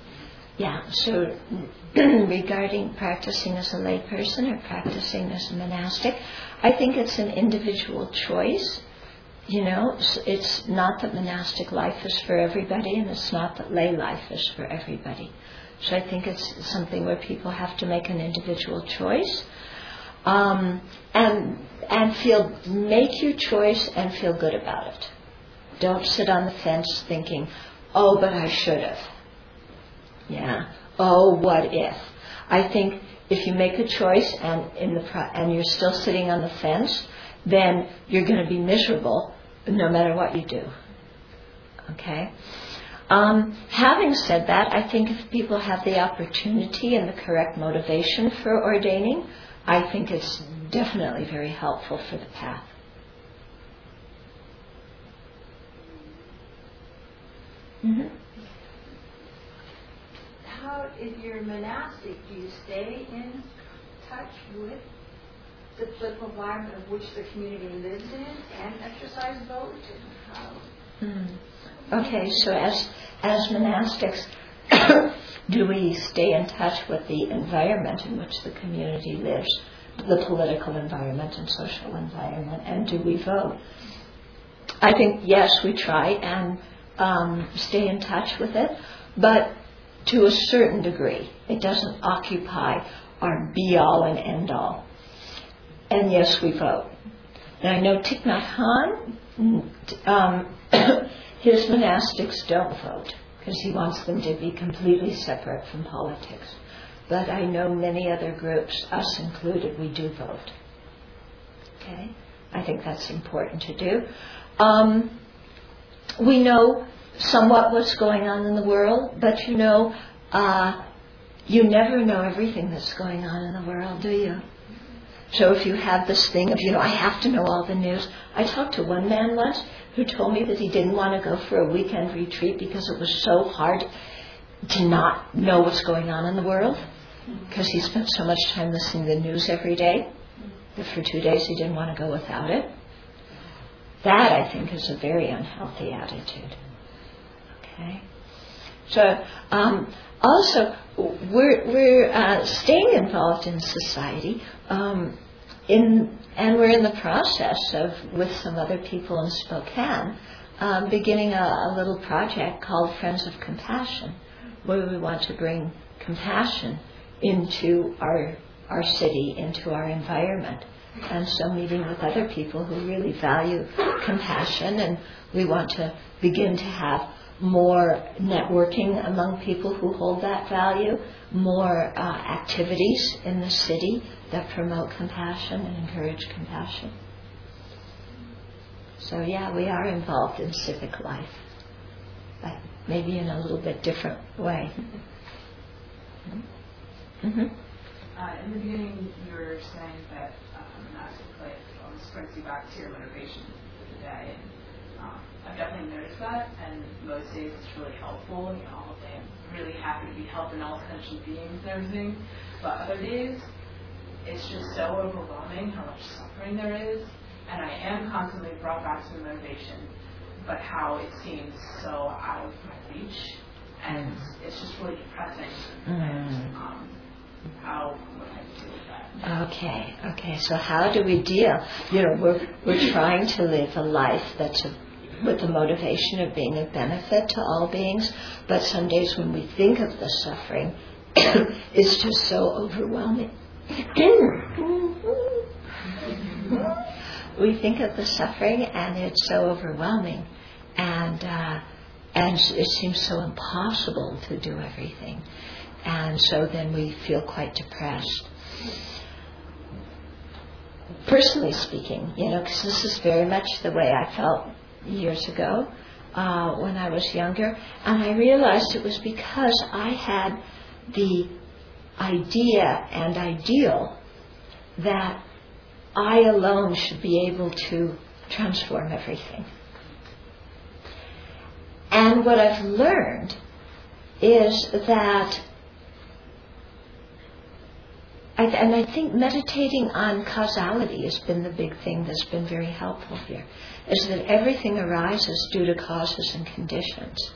Yeah, so regarding practicing as a layperson or practicing as a monastic, I think it's an individual choice. You know, it's not that monastic life is for everybody, and it's not that lay life is for everybody. So I think it's something where people have to make an individual choice, um, and and feel make your choice and feel good about it. Don't sit on the fence thinking, "Oh, but I should have." Yeah. Oh, what if? I think if you make a choice and in the pro- and you're still sitting on the fence, then you're going to be miserable no matter what you do. Okay. Um, having said that, I think if people have the opportunity and the correct motivation for ordaining, I think it's definitely very helpful for the path. Mm-hmm how, if you're monastic, do you stay in touch with the political environment of which the community lives in and exercise vote? And how? Mm. Okay, so as as monastics, do we stay in touch with the environment in which the community lives, the political environment and social environment, and do we vote? I think yes, we try and um, stay in touch with it, but to a certain degree. It doesn't occupy our be all and end all. And yes, we vote. And I know Thich Nhat Hanh, um, his monastics don't vote because he wants them to be completely separate from politics. But I know many other groups, us included, we do vote. Okay? I think that's important to do. Um, we know somewhat what's going on in the world, but you know, uh, you never know everything that's going on in the world, do you? So if you have this thing of, you know, I have to know all the news. I talked to one man once who told me that he didn't want to go for a weekend retreat because it was so hard to not know what's going on in the world because he spent so much time listening to the news every day that for two days he didn't want to go without it. That, I think, is a very unhealthy attitude. Okay? So, um, also, we're, we're uh, staying involved in society, um, in, and we're in the process of, with some other people in Spokane, um, beginning a, a little project called Friends of Compassion, where we want to bring compassion into our, our city, into our environment. And so meeting with other people who really value compassion, and we want to begin to have more networking among people who hold that value, more uh, activities in the city that promote compassion and encourage compassion. So, yeah, we are involved in civic life, but maybe in a little bit different way. Mm-hmm. Uh, in the beginning, you were saying that um, monastic life always brings you back to your motivation for the day. And I've definitely noticed that, and most days it's really helpful. You know, all day I'm really happy to be helping all sentient beings and everything. But other days, it's just so overwhelming how much suffering there is, and I am constantly brought back to the motivation, but how it seems so out of my reach, and it's just really depressing. Mm. And, um, how would I deal with that? Okay, okay. So how do we deal? You know, we're we're trying to live a life that's a with the motivation of being of benefit to all beings. But some days when we think of the suffering, it's just so overwhelming. we think of the suffering and it's so overwhelming. And uh, and it seems so impossible to do everything. And so then we feel quite depressed. Personally speaking, you know, because this is very much the way I felt years ago uh, when I was younger, and I realized it was because I had the idea and ideal that I alone should be able to transform everything. And what I've learned is that, I, and I think meditating on causality has been the big thing that's been very helpful here, is that everything arises due to causes and conditions.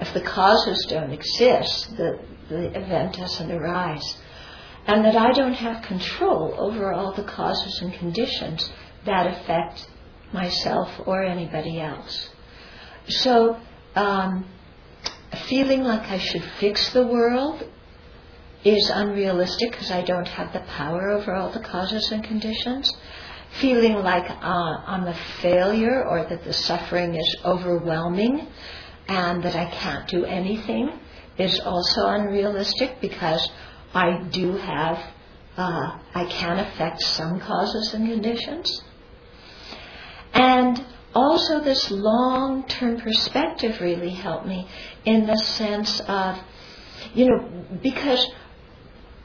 If the causes don't exist, the, the event doesn't arise. And that I don't have control over all the causes and conditions that affect myself or anybody else. So, um, feeling like I should fix the world is unrealistic because I don't have the power over all the causes and conditions. Feeling like uh, I'm a failure or that the suffering is overwhelming and that I can't do anything is also unrealistic because I do have, uh, I can affect some causes and conditions. And also, this long term perspective really helped me in the sense of, you know, because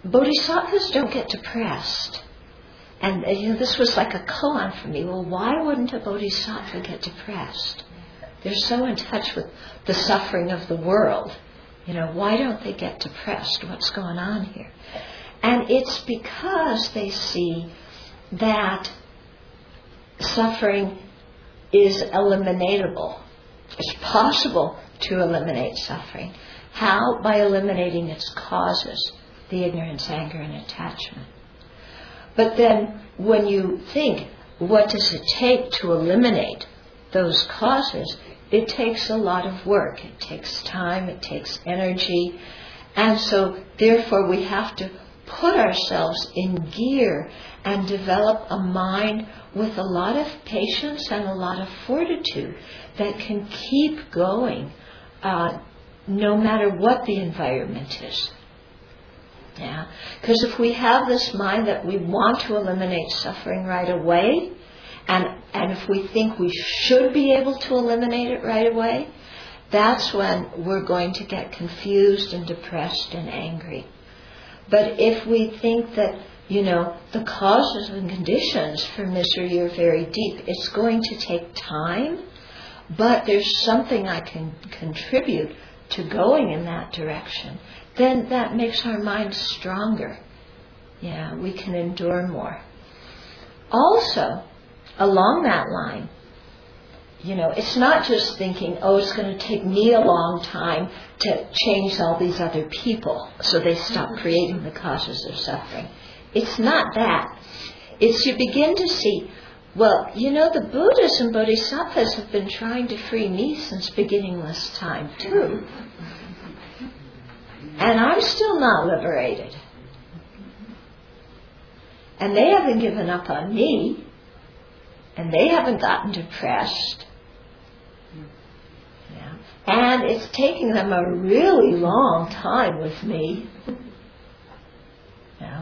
bodhisattvas don't get depressed. And uh, you know, this was like a koan for me. Well, why wouldn't a bodhisattva get depressed? They're so in touch with the suffering of the world. You know, why don't they get depressed? What's going on here? And it's because they see that suffering is eliminatable. It's possible to eliminate suffering. How? By eliminating its causes, the ignorance, anger, and attachment. But then when you think, what does it take to eliminate those causes? It takes a lot of work. It takes time, it takes energy. And so, therefore, we have to put ourselves in gear and develop a mind with a lot of patience and a lot of fortitude that can keep going uh, no matter what the environment is. Yeah, because if we have this mind that we want to eliminate suffering right away, and and if we think we should be able to eliminate it right away, that's when we're going to get confused and depressed and angry. But if we think that, you know, the causes and conditions for misery are very deep, it's going to take time, but there's something I can contribute to going in that direction, then that makes our mind stronger. Yeah, we can endure more. Also, along that line, you know, it's not just thinking, oh, it's going to take me a long time to change all these other people so they stop mm-hmm. creating the causes of suffering. It's not that. It's you begin to see, well, you know, the Buddhas and Bodhisattvas have been trying to free me since beginningless time, too. Mm-hmm. And I'm still not liberated. And they haven't given up on me. And they haven't gotten depressed and it's taking them a really long time with me.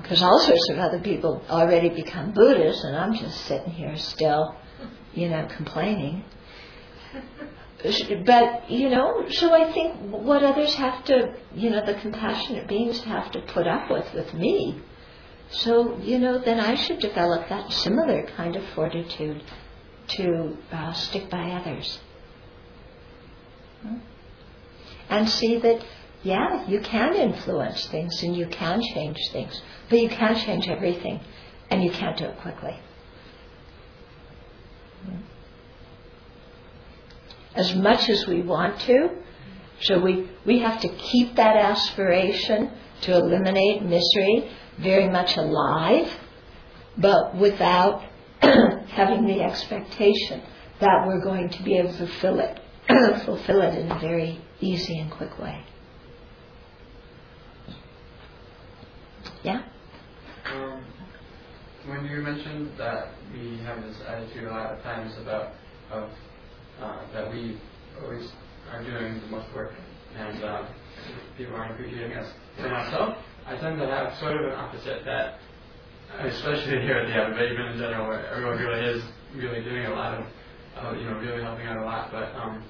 Because all sorts of other people already become Buddhists, and I'm just sitting here still, you know, complaining. But, you know, so I think what others have to, you know, the compassionate beings have to put up with with me. So, you know, then I should develop that similar kind of fortitude to uh, stick by others. And see that, yeah, you can influence things and you can change things, but you can't change everything and you can't do it quickly. As much as we want to, so we, we have to keep that aspiration to eliminate misery very much alive, but without having the expectation that we're going to be able to fill it fulfill it in a very easy and quick way. Yeah? Um, when you mentioned that we have this attitude a lot of times about of, uh, that we always are doing the most work, and uh, people aren't appreciating us. For myself, I tend to have sort of an opposite that, especially here at the Abbey, but even in general, where everyone really is really doing a lot of, uh, you know, really helping out a lot, but um,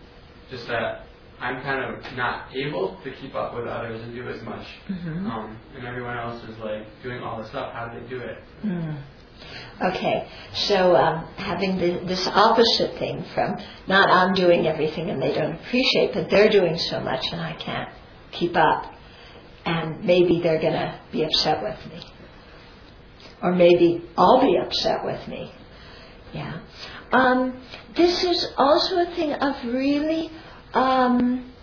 just that I'm kind of not able to keep up with others and do as much. Mhm. Um, and everyone else is like doing all the stuff. How do they do it? Mm. Okay, so um, having the, this opposite thing from not I'm doing everything and they don't appreciate, but they're doing so much and I can't keep up, and maybe they're going to be upset with me, or maybe I'll be upset with me. Yeah, um, this is also a thing of really. Um,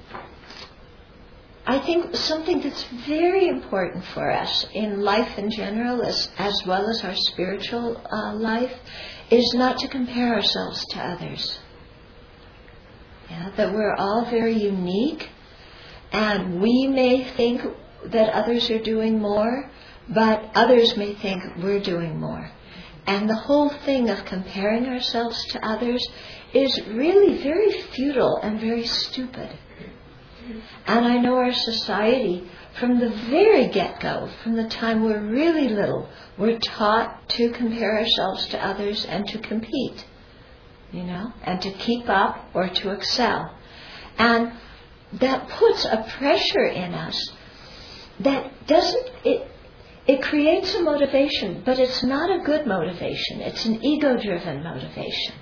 I think something that's very important for us in life in general, as, as well as our spiritual uh, life, is not to compare ourselves to others. Yeah, that we're all very unique, and we may think that others are doing more, but others may think we're doing more. And the whole thing of comparing ourselves to others is really very futile and very stupid. And I know our society, from the very get go, from the time we're really little, we're taught to compare ourselves to others and to compete, you know, and to keep up or to excel. And that puts a pressure in us that doesn't, it, it creates a motivation, but it's not a good motivation. It's an ego driven motivation,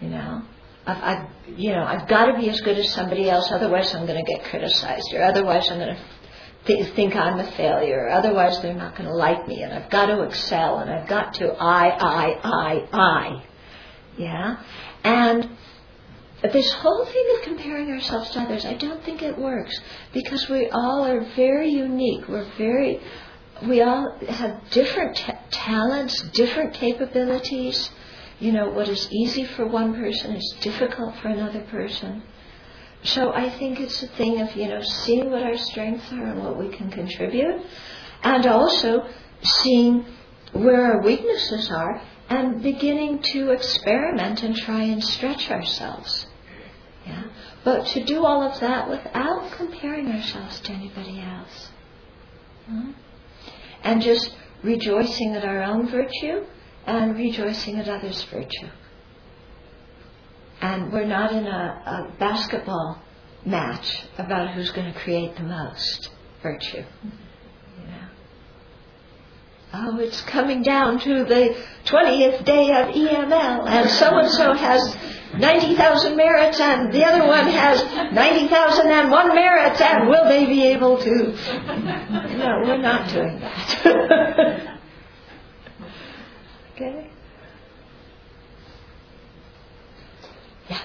you know. I've, I've, you know, I've got to be as good as somebody else, otherwise I'm going to get criticized, or otherwise I'm going to th- think I'm a failure, or otherwise they're not going to like me, and I've got to excel, and I've got to I, I, I, I. Yeah? And this whole thing of comparing ourselves to others, I don't think it works, because we all are very unique. We're very, we all have different t- talents, different capabilities you know, what is easy for one person is difficult for another person. So I think it's a thing of, you know, seeing what our strengths are and what we can contribute, and also seeing where our weaknesses are and beginning to experiment and try and stretch ourselves. Yeah? But to do all of that without comparing ourselves to anybody else. Hmm? And just rejoicing at our own virtue and rejoicing at others' virtue. And we're not in a, a basketball match about who's going to create the most virtue. Oh, it's coming down to the 20th day of EML, and so and so has 90,000 merits, and the other one has 90,001 merits, and will they be able to? No, we're not doing that. Okay. Yeah.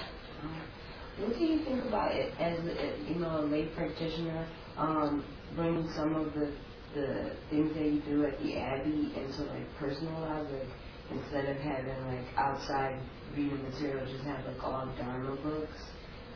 What do you think about it as a, you know a lay practitioner, um, bringing some of the the things that you do at the Abbey into like personal life, like instead of having like outside reading material, just have like all Dharma books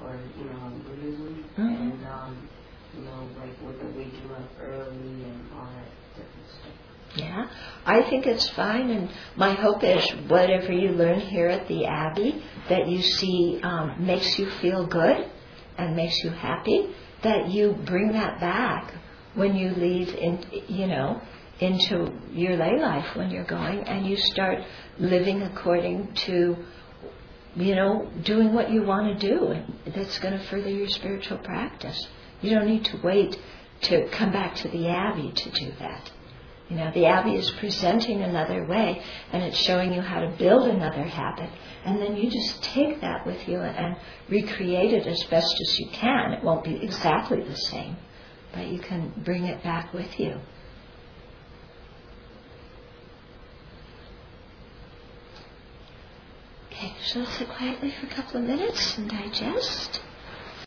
or you know Buddhism Mhm. and um, you know like with the waking up early and all that different stuff. Yeah, I think it's fine, and my hope is whatever you learn here at the Abbey that you see um, makes you feel good and makes you happy. That you bring that back when you leave, in you know, into your lay life when you're going, and you start living according to, you know, doing what you want to do, and that's going to further your spiritual practice. You don't need to wait to come back to the Abbey to do that. You know, the Abbey is presenting another way and it's showing you how to build another habit. And then you just take that with you and recreate it as best as you can. It won't be exactly the same, but you can bring it back with you. Okay, so sit quietly for a couple of minutes and digest.